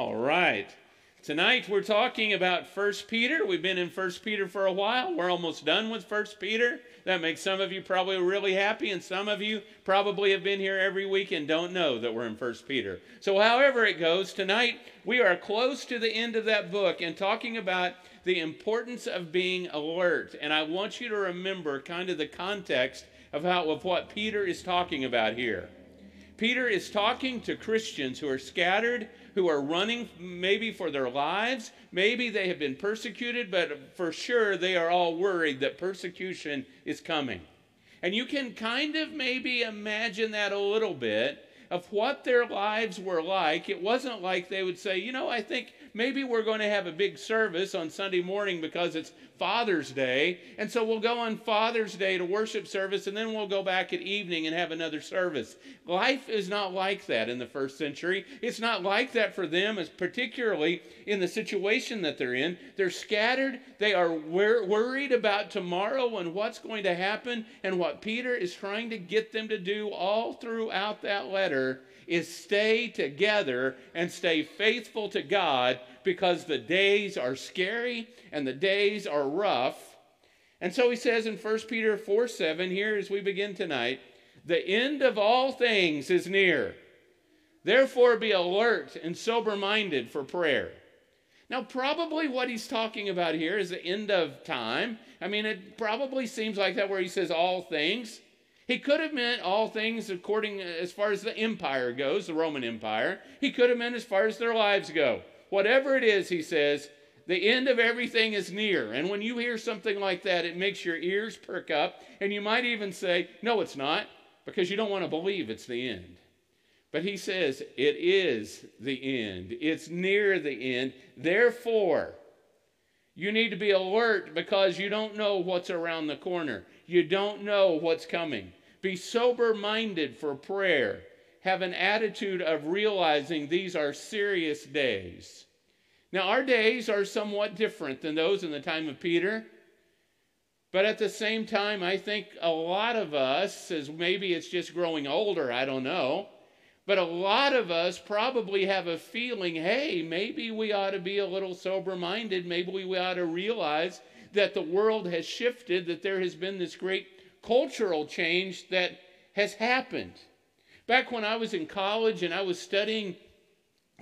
All right. Tonight we're talking about First Peter. We've been in First Peter for a while. We're almost done with First Peter. That makes some of you probably really happy, and some of you probably have been here every week and don't know that we're in First Peter. So, however it goes, tonight we are close to the end of that book and talking about the importance of being alert. And I want you to remember kind of the context of how of what Peter is talking about here. Peter is talking to Christians who are scattered who are running maybe for their lives. Maybe they have been persecuted, but for sure they are all worried that persecution is coming. And you can kind of maybe imagine that a little bit of what their lives were like. It wasn't like they would say, you know, I think maybe we're going to have a big service on Sunday morning because it's Father's Day. And so we'll go on Father's Day to worship service, and then we'll go back at evening and have another service. Life is not like that in the first century. It's not like that for them, as particularly in the situation that they're in. They're scattered. They are wor- worried about tomorrow and what's going to happen. And what Peter is trying to get them to do all throughout that letter is stay together and stay faithful to God because the days are scary and the days are rough. And so he says in 1 Peter 4 7, here as we begin tonight, the end of all things is near. Therefore, be alert and sober minded for prayer. Now, probably what he's talking about here is the end of time. I mean, it probably seems like that where he says all things. He could have meant all things according as far as the empire goes, the Roman Empire. He could have meant as far as their lives go. Whatever it is, he says, the end of everything is near. And when you hear something like that, it makes your ears perk up. And you might even say, No, it's not, because you don't want to believe it's the end. But he says, It is the end. It's near the end. Therefore, you need to be alert because you don't know what's around the corner. You don't know what's coming. Be sober minded for prayer. Have an attitude of realizing these are serious days. Now, our days are somewhat different than those in the time of Peter. But at the same time, I think a lot of us, as maybe it's just growing older, I don't know, but a lot of us probably have a feeling hey, maybe we ought to be a little sober minded. Maybe we ought to realize that the world has shifted, that there has been this great cultural change that has happened. Back when I was in college and I was studying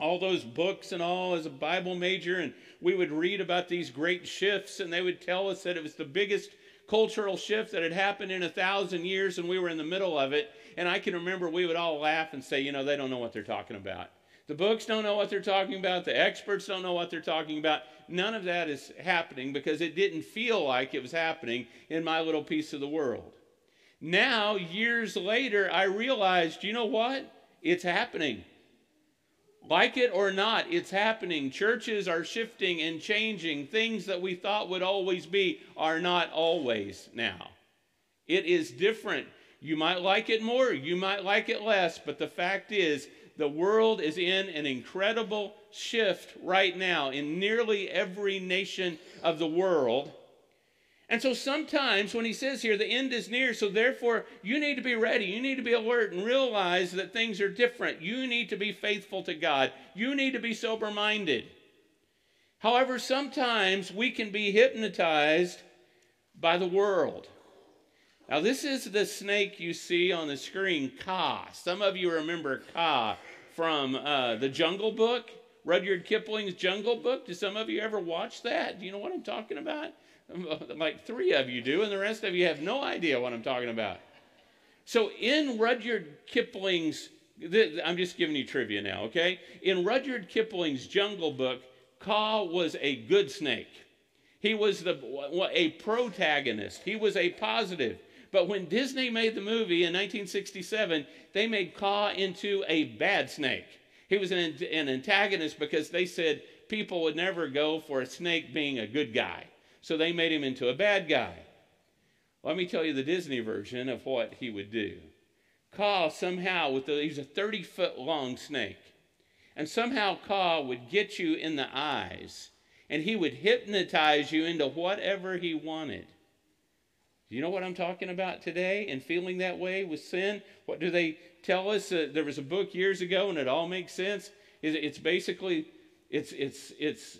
all those books and all as a Bible major, and we would read about these great shifts, and they would tell us that it was the biggest cultural shift that had happened in a thousand years, and we were in the middle of it. And I can remember we would all laugh and say, you know, they don't know what they're talking about. The books don't know what they're talking about. The experts don't know what they're talking about. None of that is happening because it didn't feel like it was happening in my little piece of the world. Now, years later, I realized, you know what? It's happening. Like it or not, it's happening. Churches are shifting and changing. Things that we thought would always be are not always now. It is different. You might like it more, you might like it less, but the fact is, the world is in an incredible shift right now in nearly every nation of the world. And so sometimes when he says here, the end is near, so therefore you need to be ready. You need to be alert and realize that things are different. You need to be faithful to God. You need to be sober minded. However, sometimes we can be hypnotized by the world. Now, this is the snake you see on the screen, Kaa. Some of you remember Kaa from uh, the Jungle Book, Rudyard Kipling's Jungle Book. Do some of you ever watch that? Do you know what I'm talking about? Like three of you do, and the rest of you have no idea what I'm talking about. So in Rudyard Kipling's, I'm just giving you trivia now, okay? In Rudyard Kipling's Jungle Book, Kaa was a good snake. He was the, a protagonist. He was a positive. But when Disney made the movie in 1967, they made Kaa into a bad snake. He was an, an antagonist because they said people would never go for a snake being a good guy. So they made him into a bad guy. Let me tell you the Disney version of what he would do. Kaa somehow, with the, he's a 30 foot long snake, and somehow Kaa would get you in the eyes, and he would hypnotize you into whatever he wanted. Do you know what I'm talking about today and feeling that way with sin? What do they tell us? Uh, there was a book years ago, and it all makes sense. It's basically it's, it's, it's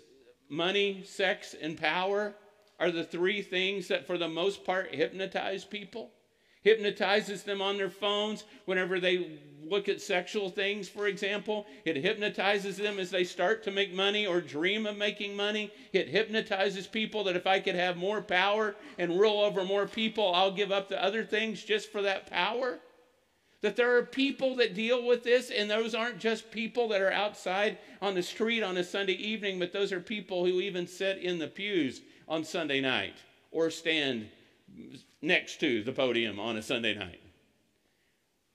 money, sex, and power are the three things that, for the most part, hypnotize people. Hypnotizes them on their phones whenever they look at sexual things, for example. It hypnotizes them as they start to make money or dream of making money. It hypnotizes people that if I could have more power and rule over more people, I'll give up the other things just for that power. That there are people that deal with this, and those aren't just people that are outside on the street on a Sunday evening, but those are people who even sit in the pews on Sunday night or stand next to the podium on a Sunday night.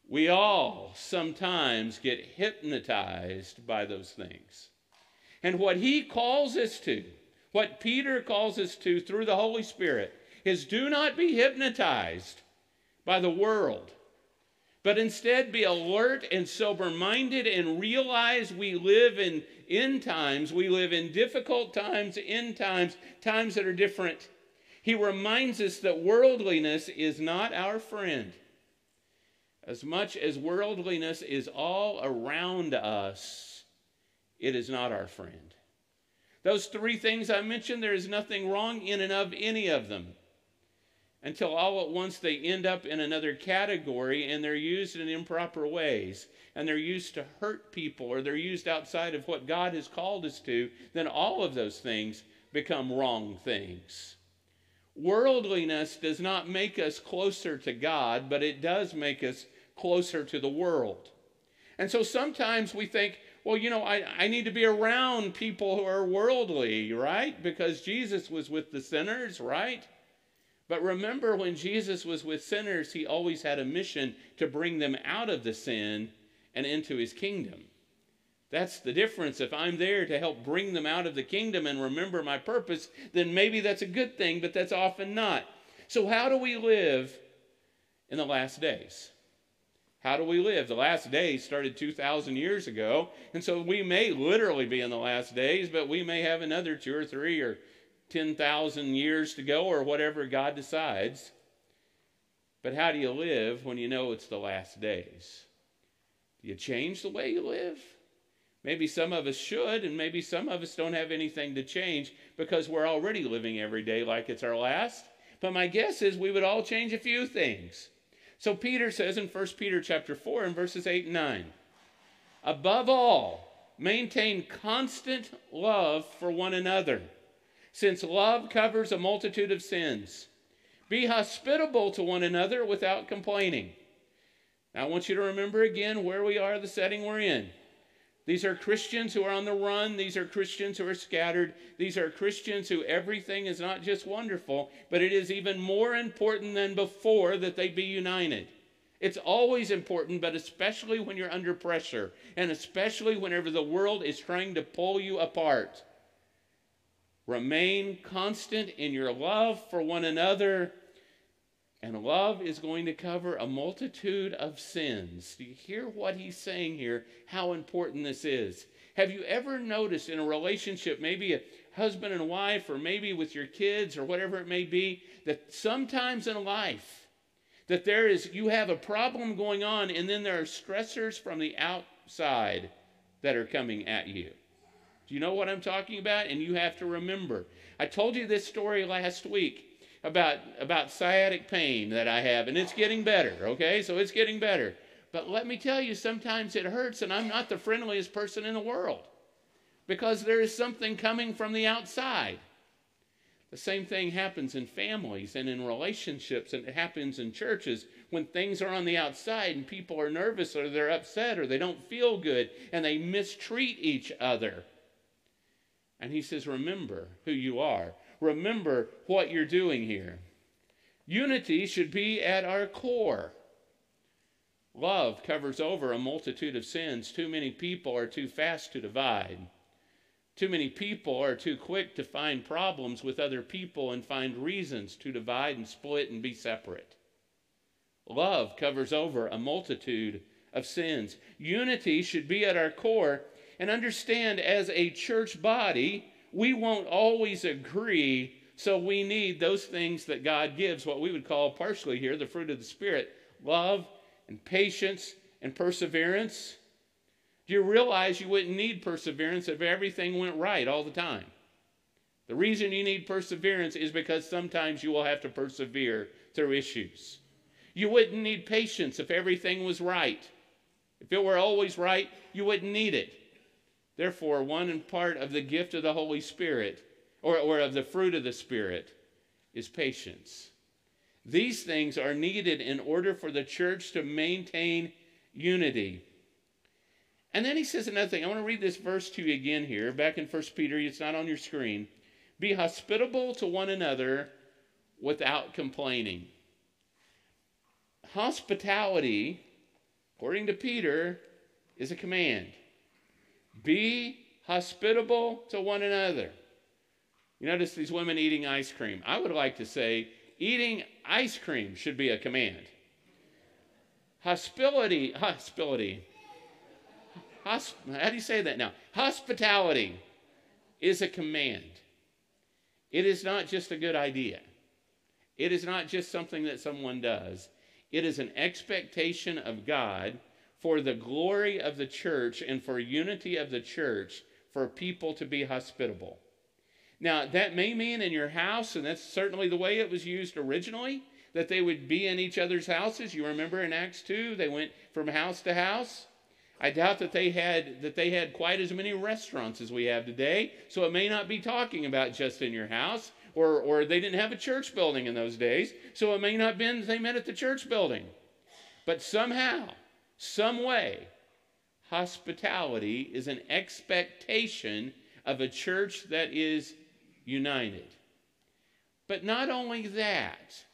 We all sometimes get hypnotized by those things. And what he calls us to, what Peter calls us to through the Holy Spirit, is do not be hypnotized by the world but instead be alert and sober minded and realize we live in end times. We live in difficult times, end times, times that are different. He reminds us that worldliness is not our friend. As much as worldliness is all around us, it is not our friend. Those three things I mentioned, there is nothing wrong in and of any of them until all at once they end up in another category and they're used in improper ways and they're used to hurt people or they're used outside of what God has called us to, then all of those things become wrong things. Worldliness does not make us closer to God, but it does make us closer to the world. And so sometimes we think, well, you know, I, I need to be around people who are worldly, right? Because Jesus was with the sinners, right? But remember, when Jesus was with sinners, he always had a mission to bring them out of the sin and into his kingdom. That's the difference. If I'm there to help bring them out of the kingdom and remember my purpose, then maybe that's a good thing, but that's often not. So, how do we live in the last days? How do we live? The last days started 2,000 years ago, and so we may literally be in the last days, but we may have another two or three or 10,000 years to go or whatever God decides. But how do you live when you know it's the last days? Do you change the way you live? Maybe some of us should, and maybe some of us don't have anything to change because we're already living every day like it's our last. But my guess is we would all change a few things. So Peter says in 1 Peter chapter 4 and verses 8 and 9, above all, maintain constant love for one another since love covers a multitude of sins. Be hospitable to one another without complaining. Now, I want you to remember again where we are, the setting we're in. These are Christians who are on the run. These are Christians who are scattered. These are Christians who everything is not just wonderful, but it is even more important than before that they be united. It's always important, but especially when you're under pressure, and especially whenever the world is trying to pull you apart. Remain constant in your love for one another. And love is going to cover a multitude of sins. Do you hear what he's saying here? How important this is. Have you ever noticed in a relationship, maybe a husband and wife, or maybe with your kids, or whatever it may be, that sometimes in life, that there is, you have a problem going on, and then there are stressors from the outside that are coming at you? Do you know what I'm talking about? And you have to remember. I told you this story last week about, about sciatic pain that I have, and it's getting better, okay? So it's getting better. But let me tell you, sometimes it hurts, and I'm not the friendliest person in the world because there is something coming from the outside. The same thing happens in families and in relationships, and it happens in churches when things are on the outside and people are nervous or they're upset or they don't feel good and they mistreat each other. And he says, Remember who you are. Remember what you're doing here. Unity should be at our core. Love covers over a multitude of sins. Too many people are too fast to divide. Too many people are too quick to find problems with other people and find reasons to divide and split and be separate. Love covers over a multitude of sins. Unity should be at our core and understand as a church body, we won't always agree. So we need those things that God gives, what we would call partially here the fruit of the Spirit love and patience and perseverance. Do you realize you wouldn't need perseverance if everything went right all the time? The reason you need perseverance is because sometimes you will have to persevere through issues. You wouldn't need patience if everything was right. If it were always right, you wouldn't need it. Therefore, one part of the gift of the Holy Spirit, or, or of the fruit of the Spirit, is patience. These things are needed in order for the church to maintain unity. And then he says another thing. I want to read this verse to you again here, back in 1 Peter. It's not on your screen. Be hospitable to one another without complaining. Hospitality, according to Peter, is a command. Be hospitable to one another. You notice these women eating ice cream. I would like to say eating ice cream should be a command. Hospitality, hospitality. Hosp- how do you say that now? Hospitality is a command. It is not just a good idea. It is not just something that someone does. It is an expectation of God for the glory of the church and for unity of the church for people to be hospitable. Now, that may mean in your house, and that's certainly the way it was used originally, that they would be in each other's houses. You remember in Acts 2, they went from house to house. I doubt that they had that they had quite as many restaurants as we have today, so it may not be talking about just in your house, or or they didn't have a church building in those days, so it may not have been they met at the church building. But somehow, some way, hospitality is an expectation of a church that is united. But not only that,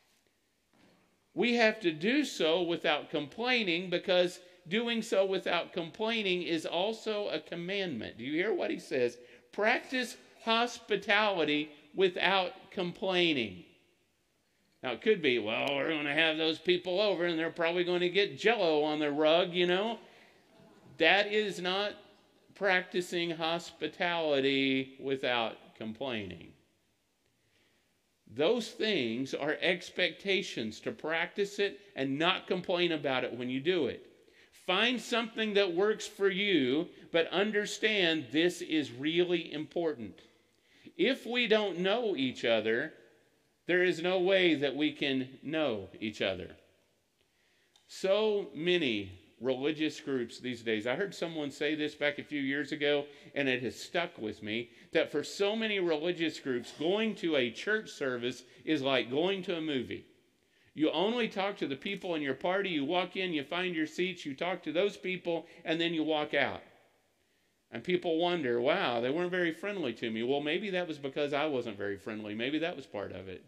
we have to do so without complaining because doing so without complaining is also a commandment. Do you hear what he says? Practice hospitality without complaining. Now, it could be, well, we're going to have those people over and they're probably going to get jello on the rug, you know. That is not practicing hospitality without complaining. Those things are expectations to practice it and not complain about it when you do it. Find something that works for you, but understand this is really important. If we don't know each other, there is no way that we can know each other. So many religious groups these days. I heard someone say this back a few years ago, and it has stuck with me that for so many religious groups, going to a church service is like going to a movie. You only talk to the people in your party. You walk in, you find your seats, you talk to those people, and then you walk out. And people wonder, wow, they weren't very friendly to me. Well, maybe that was because I wasn't very friendly. Maybe that was part of it.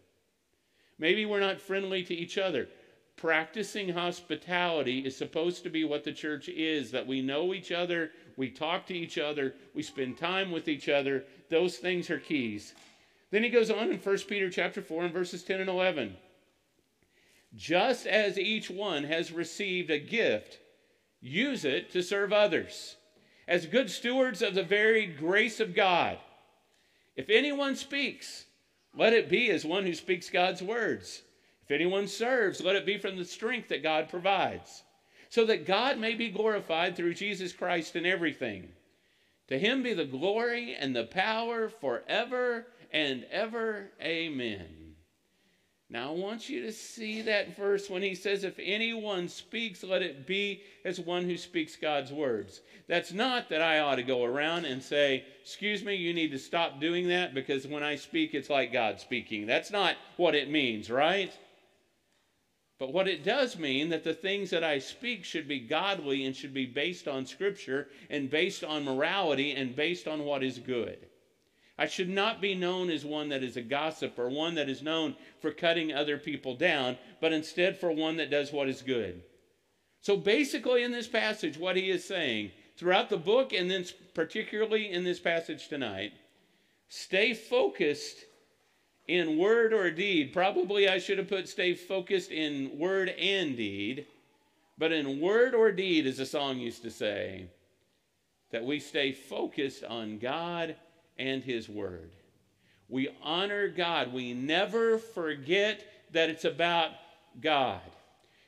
Maybe we're not friendly to each other. Practicing hospitality is supposed to be what the church is that we know each other, we talk to each other, we spend time with each other. Those things are keys. Then he goes on in 1 Peter chapter 4 and verses 10 and 11 just as each one has received a gift, use it to serve others as good stewards of the varied grace of God. If anyone speaks, let it be as one who speaks God's words. If anyone serves, let it be from the strength that God provides, so that God may be glorified through Jesus Christ in everything. To him be the glory and the power forever and ever. Amen. Now, I want you to see that verse when he says, If anyone speaks, let it be as one who speaks God's words. That's not that I ought to go around and say, Excuse me, you need to stop doing that because when I speak, it's like God speaking. That's not what it means, right? But what it does mean that the things that I speak should be godly and should be based on Scripture and based on morality and based on what is good. I should not be known as one that is a gossip or one that is known for cutting other people down, but instead for one that does what is good. So basically, in this passage, what he is saying throughout the book, and then particularly in this passage tonight, stay focused in word or deed. Probably I should have put stay focused in word and deed, but in word or deed, as the song used to say, that we stay focused on God and His Word. We honor God. We never forget that it's about God.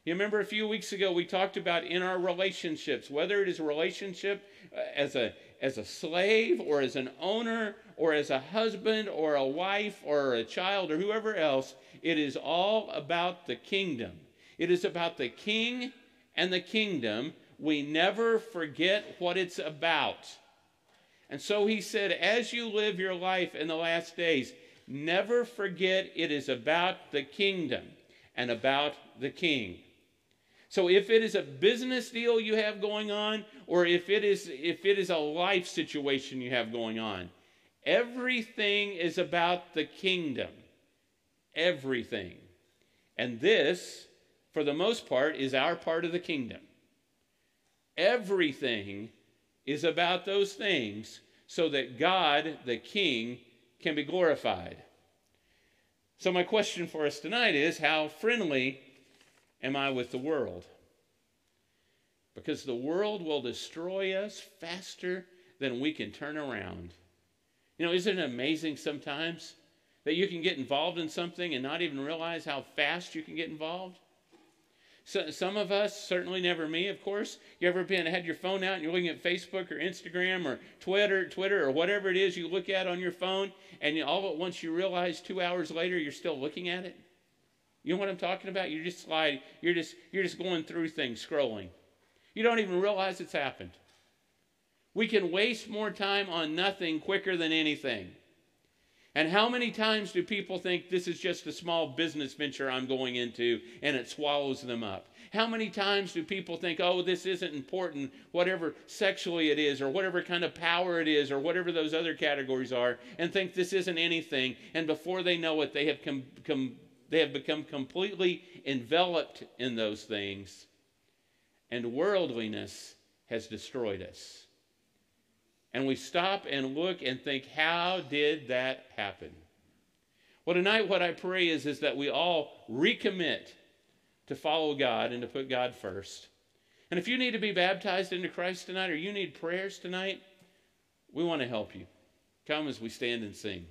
You remember a few weeks ago we talked about in our relationships, whether it is a relationship uh, as a as a slave or as an owner or as a husband or a wife or a child or whoever else, it is all about the kingdom. It is about the king and the kingdom. We never forget what it's about. And so he said, as you live your life in the last days, never forget it is about the kingdom and about the king. So if it is a business deal you have going on, or if it is if it is a life situation you have going on, everything is about the kingdom. Everything. And this, for the most part, is our part of the kingdom. Everything is about those things so that God, the King, can be glorified. So, my question for us tonight is how friendly am I with the world? Because the world will destroy us faster than we can turn around. You know, isn't it amazing sometimes that you can get involved in something and not even realize how fast you can get involved? So, some of us, certainly never me, of course, you ever been had your phone out and you're looking at Facebook or Instagram or Twitter, Twitter or whatever it is you look at on your phone, and all at once you realize two hours later you're still looking at it? You know what I'm talking about? You're just slide, you're just you're just going through things, scrolling. You don't even realize it's happened. We can waste more time on nothing quicker than anything. And how many times do people think this is just a small business venture I'm going into and it swallows them up? How many times do people think, oh, this isn't important, whatever sexually it is, or whatever kind of power it is, or whatever those other categories are, and think this isn't anything, and before they know it, they have come, come they have become completely enveloped in those things, and worldliness has destroyed us. And we stop and look and think, how did that happen? Well, tonight, what I pray is, is that we all recommit to follow God and to put God first. And if you need to be baptized into Christ tonight or you need prayers tonight, we want to help you. Come as we stand and sing.